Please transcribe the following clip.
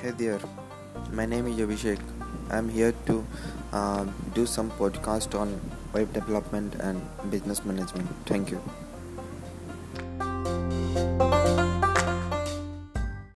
Hey there, my name is Abhishek. I'm here to uh, do some podcast on web development and business management. Thank you.